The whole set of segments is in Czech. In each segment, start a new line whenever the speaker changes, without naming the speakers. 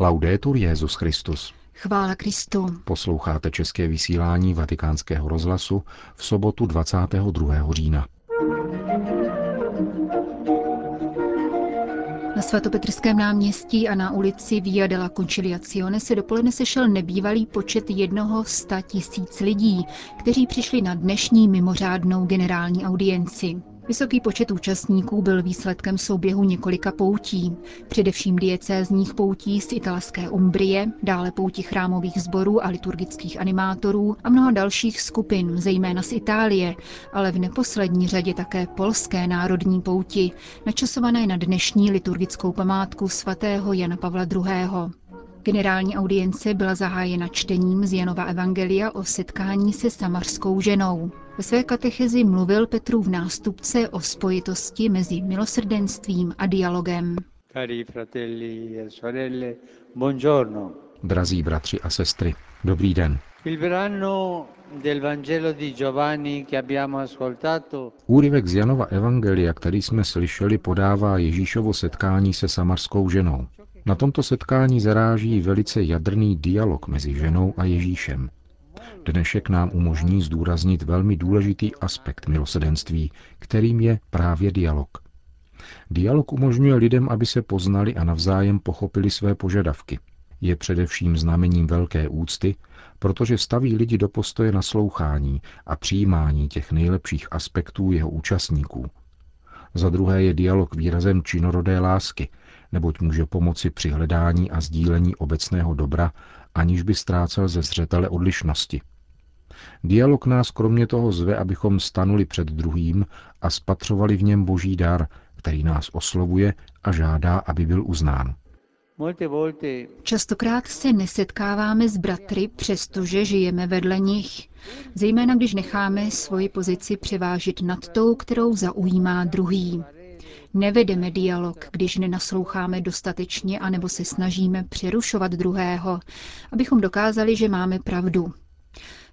Laudetur Jezus Christus.
Chvála Kristu.
Posloucháte české vysílání Vatikánského rozhlasu v sobotu 22. října.
Na svatopetrském náměstí a na ulici Via della Conciliazione se dopoledne sešel nebývalý počet jednoho sta tisíc lidí, kteří přišli na dnešní mimořádnou generální audienci. Vysoký počet účastníků byl výsledkem souběhu několika poutí, především diecézních poutí z italské Umbrie, dále poutí chrámových sborů a liturgických animátorů a mnoha dalších skupin, zejména z Itálie, ale v neposlední řadě také polské národní pouti, načasované na dnešní liturgickou památku svatého Jana Pavla II. Generální audience byla zahájena čtením z Janova Evangelia o setkání se samařskou ženou. Ve své katechezi mluvil Petrův nástupce o spojitosti mezi milosrdenstvím a dialogem. Cari fratelli
e sorelle, buongiorno. Drazí bratři a sestry, dobrý den. Úryvek z Janova Evangelia, který jsme slyšeli, podává Ježíšovo setkání se samarskou ženou. Na tomto setkání zaráží velice jadrný dialog mezi ženou a Ježíšem. Dnešek nám umožní zdůraznit velmi důležitý aspekt milosedenství, kterým je právě dialog. Dialog umožňuje lidem, aby se poznali a navzájem pochopili své požadavky. Je především znamením velké úcty, protože staví lidi do postoje naslouchání a přijímání těch nejlepších aspektů jeho účastníků. Za druhé je dialog výrazem činorodé lásky, neboť může pomoci při hledání a sdílení obecného dobra, aniž by ztrácel ze zřetele odlišnosti. Dialog nás kromě toho zve, abychom stanuli před druhým a spatřovali v něm boží dar, který nás oslovuje a žádá, aby byl uznán.
Častokrát se nesetkáváme s bratry, přestože žijeme vedle nich, zejména když necháme svoji pozici převážit nad tou, kterou zaujímá druhý. Nevedeme dialog, když nenasloucháme dostatečně anebo se snažíme přerušovat druhého, abychom dokázali, že máme pravdu.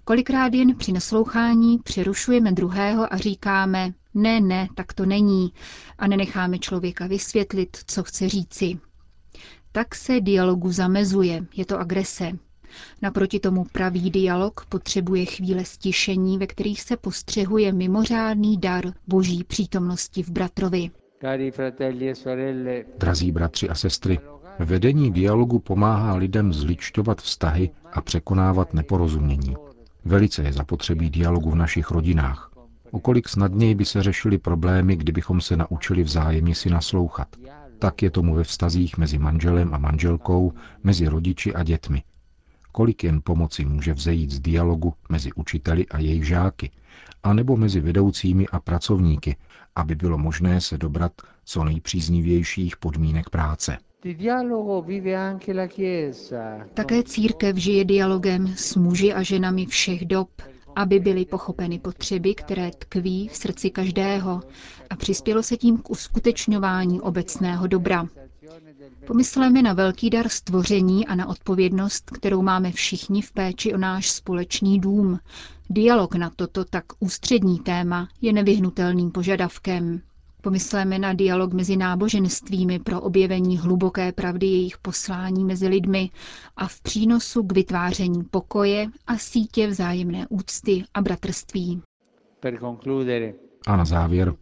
Kolikrát jen při naslouchání přerušujeme druhého a říkáme, ne, ne, tak to není, a nenecháme člověka vysvětlit, co chce říci. Tak se dialogu zamezuje, je to agrese. Naproti tomu pravý dialog potřebuje chvíle stišení, ve kterých se postřehuje mimořádný dar boží přítomnosti v bratrovi.
E Drazí bratři a sestry, vedení dialogu pomáhá lidem zličtovat vztahy a překonávat neporozumění. Velice je zapotřebí dialogu v našich rodinách. Okolik snadněji by se řešily problémy, kdybychom se naučili vzájemně si naslouchat. Tak je tomu ve vztazích mezi manželem a manželkou, mezi rodiči a dětmi. Kolik jen pomoci může vzejít z dialogu mezi učiteli a jejich žáky, anebo mezi vedoucími a pracovníky, aby bylo možné se dobrat co nejpříznivějších podmínek práce.
Také církev žije dialogem s muži a ženami všech dob, aby byly pochopeny potřeby, které tkví v srdci každého a přispělo se tím k uskutečňování obecného dobra. Pomysleme na velký dar stvoření a na odpovědnost, kterou máme všichni v péči o náš společný dům. Dialog na toto tak ústřední téma je nevyhnutelným požadavkem. Pomysleme na dialog mezi náboženstvími pro objevení hluboké pravdy jejich poslání mezi lidmi a v přínosu k vytváření pokoje a sítě vzájemné úcty a bratrství.
A na závěr,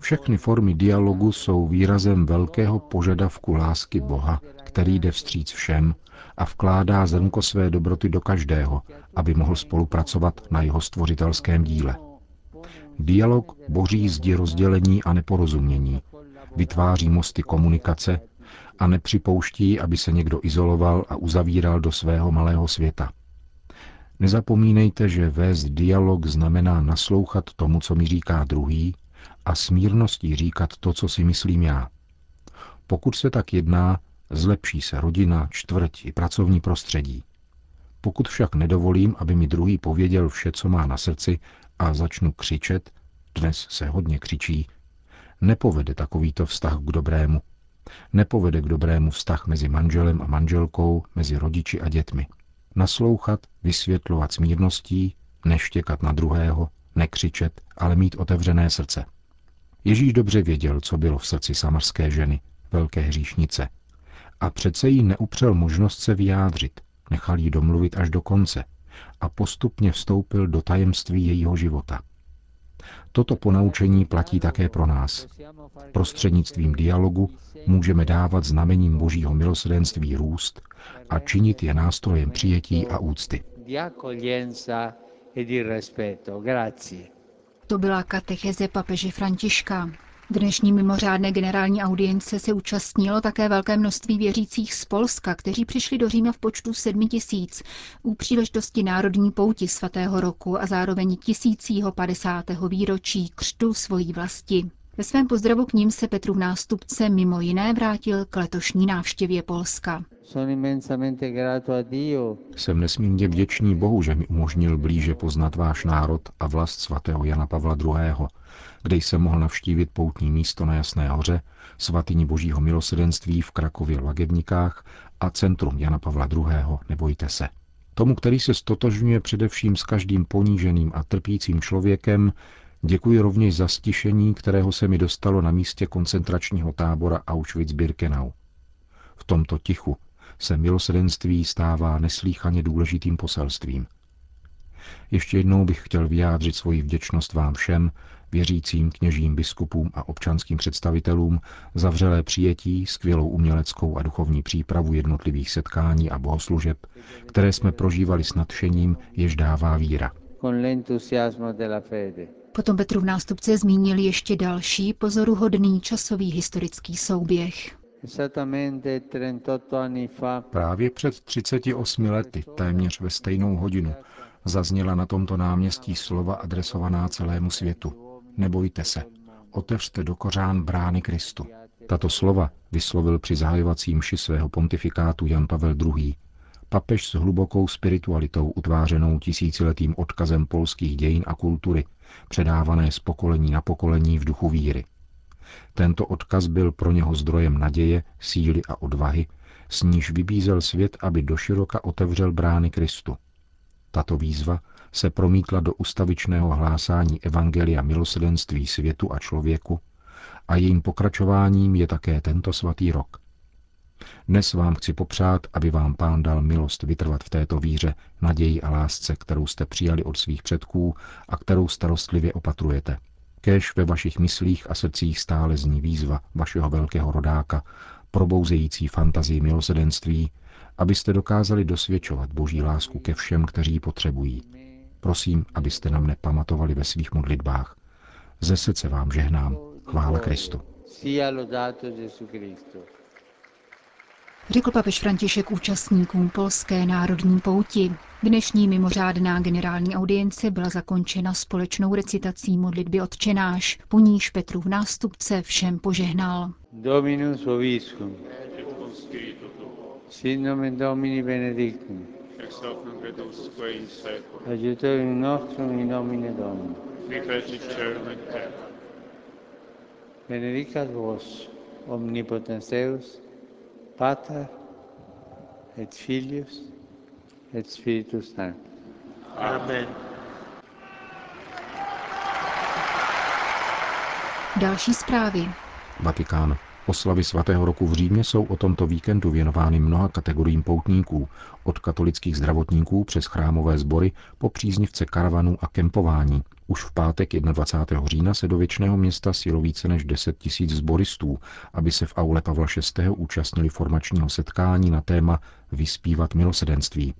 všechny formy dialogu jsou výrazem velkého požadavku lásky Boha, který jde vstříc všem a vkládá zrnko své dobroty do každého, aby mohl spolupracovat na jeho stvořitelském díle. Dialog boří zdi rozdělení a neporozumění, vytváří mosty komunikace a nepřipouští, aby se někdo izoloval a uzavíral do svého malého světa. Nezapomínejte, že vést dialog znamená naslouchat tomu, co mi říká druhý, a smírností říkat to, co si myslím já. Pokud se tak jedná, zlepší se rodina, čtvrť i pracovní prostředí. Pokud však nedovolím, aby mi druhý pověděl vše, co má na srdci, a začnu křičet, dnes se hodně křičí, nepovede takovýto vztah k dobrému. Nepovede k dobrému vztah mezi manželem a manželkou, mezi rodiči a dětmi. Naslouchat, vysvětlovat smírností, neštěkat na druhého, nekřičet, ale mít otevřené srdce. Ježíš dobře věděl, co bylo v srdci samarské ženy, velké hříšnice, A přece jí neupřel možnost se vyjádřit, nechal jí domluvit až do konce a postupně vstoupil do tajemství jejího života. Toto ponaučení platí také pro nás. Prostřednictvím dialogu můžeme dávat znamením božího milosrdenství růst a činit je nástrojem přijetí a úcty.
To byla katecheze papeže Františka. Dnešní mimořádné generální audience se účastnilo také velké množství věřících z Polska, kteří přišli do Říma v počtu sedmi tisíc u příležitosti Národní pouti svatého roku a zároveň tisícího padesátého výročí křtu svojí vlasti. Ve svém pozdravu k ním se Petrův nástupce mimo jiné vrátil k letošní návštěvě Polska.
Jsem nesmírně vděčný Bohu, že mi umožnil blíže poznat váš národ a vlast svatého Jana Pavla II., kde jsem mohl navštívit poutní místo na Jasné hoře, svatyni božího milosedenství v Krakově Lagednikách a centrum Jana Pavla II. Nebojte se. Tomu, který se stotožňuje především s každým poníženým a trpícím člověkem, děkuji rovněž za stišení, kterého se mi dostalo na místě koncentračního tábora Auschwitz-Birkenau. V tomto tichu se milosedenství stává neslíchaně důležitým poselstvím. Ještě jednou bych chtěl vyjádřit svoji vděčnost vám všem, věřícím, kněžím, biskupům a občanským představitelům za vřelé přijetí, skvělou uměleckou a duchovní přípravu jednotlivých setkání a bohoslužeb, které jsme prožívali s nadšením, jež dává víra.
Potom Petrův nástupce zmínil ještě další pozoruhodný časový historický souběh.
Právě před 38 lety, téměř ve stejnou hodinu, zazněla na tomto náměstí slova adresovaná celému světu. Nebojte se, otevřte do kořán brány Kristu. Tato slova vyslovil při zahajovacím mši svého pontifikátu Jan Pavel II. Papež s hlubokou spiritualitou utvářenou tisíciletým odkazem polských dějin a kultury, předávané z pokolení na pokolení v duchu víry. Tento odkaz byl pro něho zdrojem naděje, síly a odvahy, s níž vybízel svět, aby doširoka otevřel brány Kristu. Tato výzva se promítla do ustavičného hlásání Evangelia milosrdenství světu a člověku a jejím pokračováním je také tento svatý rok. Dnes vám chci popřát, aby vám pán dal milost vytrvat v této víře, naději a lásce, kterou jste přijali od svých předků a kterou starostlivě opatrujete. Kéž ve vašich myslích a srdcích stále zní výzva vašeho velkého rodáka, probouzející fantazii milosedenství, abyste dokázali dosvědčovat boží lásku ke všem, kteří ji potřebují. Prosím, abyste nám nepamatovali ve svých modlitbách. Ze srdce vám žehnám. Chvála Kristu.
Řekl papež František účastníkům polské národní pouti. Dnešní mimořádná generální audience byla zakončena společnou recitací modlitby odčenáš, po níž Petrův nástupce všem požehnal. Dominus vobiscum. Sit nomen Domini benedictum ex hoc nunc et usque in seculum. Aiuterium nostrum in nomine Domini. Qui celum et terra. Benedicat vos, omnipotens Deus, Pater et Filius et Spiritus Sanctus. Amen. Další zprávy.
Vatikán. Oslavy svatého roku v Římě jsou o tomto víkendu věnovány mnoha kategoriím poutníků, od katolických zdravotníků přes chrámové sbory po příznivce karavanů a kempování. Už v pátek 21. října se do věčného města sjelo více než 10 tisíc zboristů, aby se v aule Pavla VI. účastnili formačního setkání na téma Vyspívat milosedenství.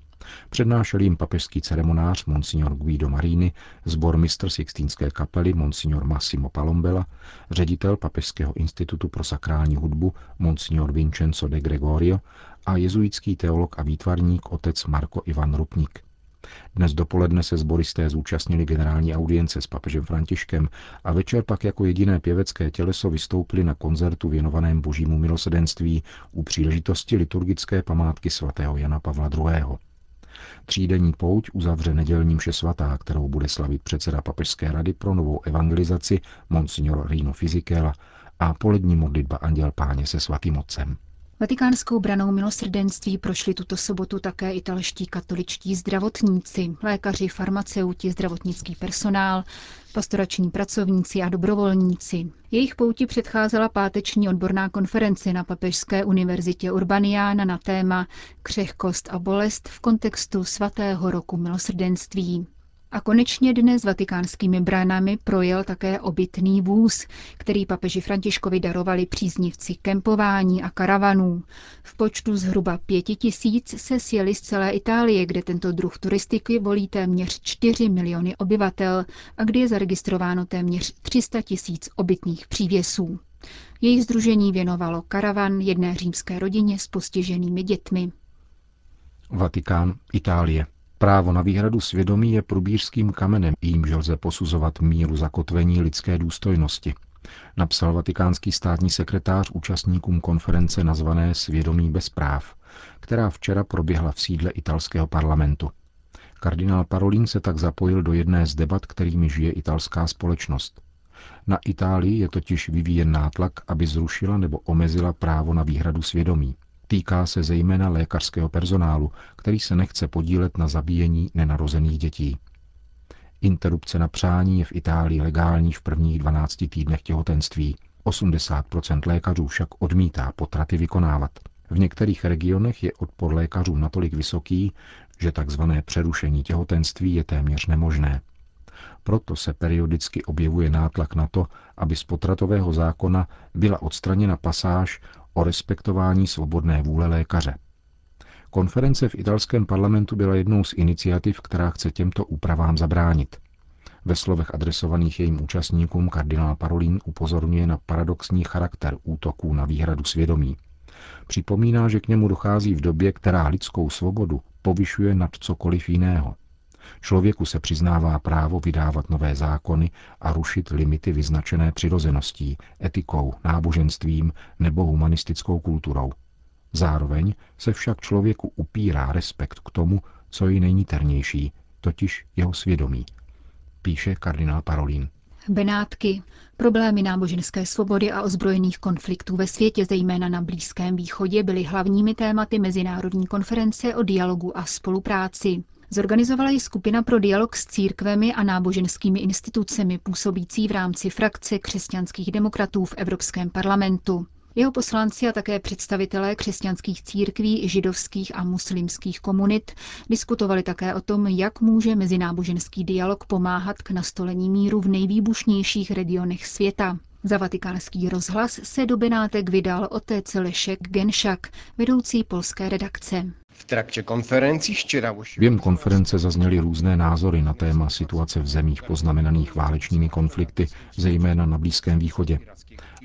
Přednášel jim papežský ceremonář Monsignor Guido Marini, zbor mistr Sixtínské kapely Monsignor Massimo Palombela, ředitel Papežského institutu pro sakrální hudbu Monsignor Vincenzo de Gregorio a jezuitský teolog a výtvarník otec Marko Ivan Rupnik. Dnes dopoledne se zboristé zúčastnili generální audience s papežem Františkem a večer pak jako jediné pěvecké těleso vystoupili na koncertu věnovaném božímu milosedenství u příležitosti liturgické památky svatého Jana Pavla II. Třídenní pouť uzavře nedělní mše svatá, kterou bude slavit předseda Papežské rady pro novou evangelizaci Monsignor Rino Fizikela a polední modlitba Anděl Páně se svatým otcem.
Vatikánskou branou milosrdenství prošli tuto sobotu také italští katoličtí zdravotníci, lékaři, farmaceuti, zdravotnický personál, pastorační pracovníci a dobrovolníci. Jejich pouti předcházela páteční odborná konference na Papežské univerzitě Urbaniana na téma Křehkost a bolest v kontextu svatého roku milosrdenství. A konečně dnes vatikánskými bránami projel také obytný vůz, který papeži Františkovi darovali příznivci kempování a karavanů. V počtu zhruba pěti tisíc se sjeli z celé Itálie, kde tento druh turistiky volí téměř 4 miliony obyvatel a kde je zaregistrováno téměř 300 tisíc obytných přívěsů. Jejich združení věnovalo karavan jedné římské rodině s postiženými dětmi.
Vatikán, Itálie. Právo na výhradu svědomí je průbířským kamenem, jímž lze posuzovat míru zakotvení lidské důstojnosti, napsal vatikánský státní sekretář účastníkům konference nazvané Svědomí bez práv, která včera proběhla v sídle italského parlamentu. Kardinál Parolin se tak zapojil do jedné z debat, kterými žije italská společnost. Na Itálii je totiž vyvíjen nátlak, aby zrušila nebo omezila právo na výhradu svědomí. Týká se zejména lékařského personálu, který se nechce podílet na zabíjení nenarozených dětí. Interrupce na přání je v Itálii legální v prvních 12 týdnech těhotenství. 80% lékařů však odmítá potraty vykonávat. V některých regionech je odpor lékařů natolik vysoký, že tzv. přerušení těhotenství je téměř nemožné. Proto se periodicky objevuje nátlak na to, aby z potratového zákona byla odstraněna pasáž o respektování svobodné vůle lékaře. Konference v italském parlamentu byla jednou z iniciativ, která chce těmto úpravám zabránit. Ve slovech adresovaných jejím účastníkům kardinál Parolin upozorňuje na paradoxní charakter útoků na výhradu svědomí. Připomíná, že k němu dochází v době, která lidskou svobodu povyšuje nad cokoliv jiného. Člověku se přiznává právo vydávat nové zákony a rušit limity vyznačené přirozeností, etikou, náboženstvím nebo humanistickou kulturou. Zároveň se však člověku upírá respekt k tomu, co je nejniternější, totiž jeho svědomí, píše kardinál Parolin.
Benátky, problémy náboženské svobody a ozbrojených konfliktů ve světě, zejména na Blízkém východě, byly hlavními tématy Mezinárodní konference o dialogu a spolupráci. Zorganizovala ji skupina pro dialog s církvemi a náboženskými institucemi působící v rámci frakce křesťanských demokratů v Evropském parlamentu. Jeho poslanci a také představitelé křesťanských církví, židovských a muslimských komunit diskutovali také o tom, jak může mezináboženský dialog pomáhat k nastolení míru v nejvýbušnějších regionech světa. Za vatikánský rozhlas se do Benátek vydal otec Lešek Genšak, vedoucí polské redakce.
Během konference zazněly různé názory na téma situace v zemích poznamenaných válečnými konflikty, zejména na Blízkém východě.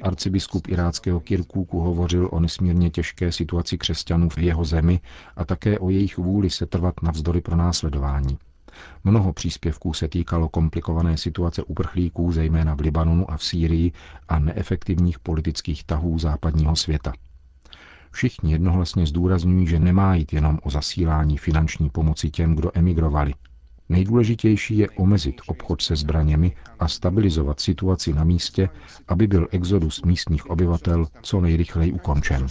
Arcibiskup iráckého Kirkúku hovořil o nesmírně těžké situaci křesťanů v jeho zemi a také o jejich vůli se trvat navzdory pronásledování. Mnoho příspěvků se týkalo komplikované situace uprchlíků, zejména v Libanonu a v Sýrii, a neefektivních politických tahů západního světa. Všichni jednohlasně zdůrazňují, že nemá jít jenom o zasílání finanční pomoci těm, kdo emigrovali. Nejdůležitější je omezit obchod se zbraněmi a stabilizovat situaci na místě, aby byl exodus místních obyvatel co nejrychleji ukončen.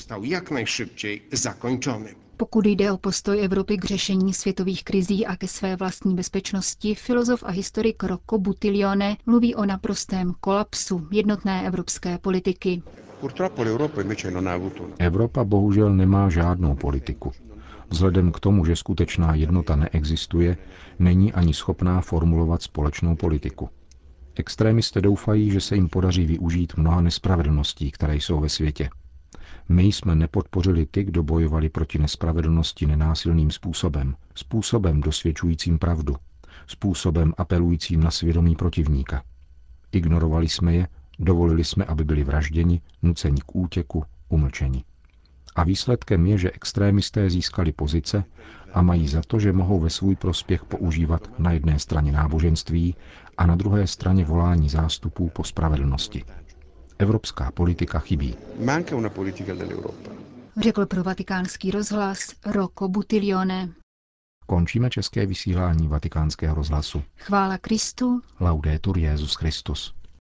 Pokud jde o postoj Evropy k řešení světových krizí a ke své vlastní bezpečnosti, filozof a historik Rocco Buttiglione mluví o naprostém kolapsu jednotné evropské politiky.
Evropa bohužel nemá žádnou politiku. Vzhledem k tomu, že skutečná jednota neexistuje, není ani schopná formulovat společnou politiku. Extrémisté doufají, že se jim podaří využít mnoha nespravedlností, které jsou ve světě. My jsme nepodpořili ty, kdo bojovali proti nespravedlnosti nenásilným způsobem, způsobem dosvědčujícím pravdu, způsobem apelujícím na svědomí protivníka. Ignorovali jsme je, dovolili jsme, aby byli vražděni, nuceni k útěku, umlčeni. A výsledkem je, že extrémisté získali pozice a mají za to, že mohou ve svůj prospěch používat na jedné straně náboženství a na druhé straně volání zástupů po spravedlnosti. Evropská politika chybí.
Řekl pro vatikánský rozhlas Rocco Butilione.
Končíme české vysílání vatikánského rozhlasu.
Chvála Kristu.
Laudetur Jezus Christus.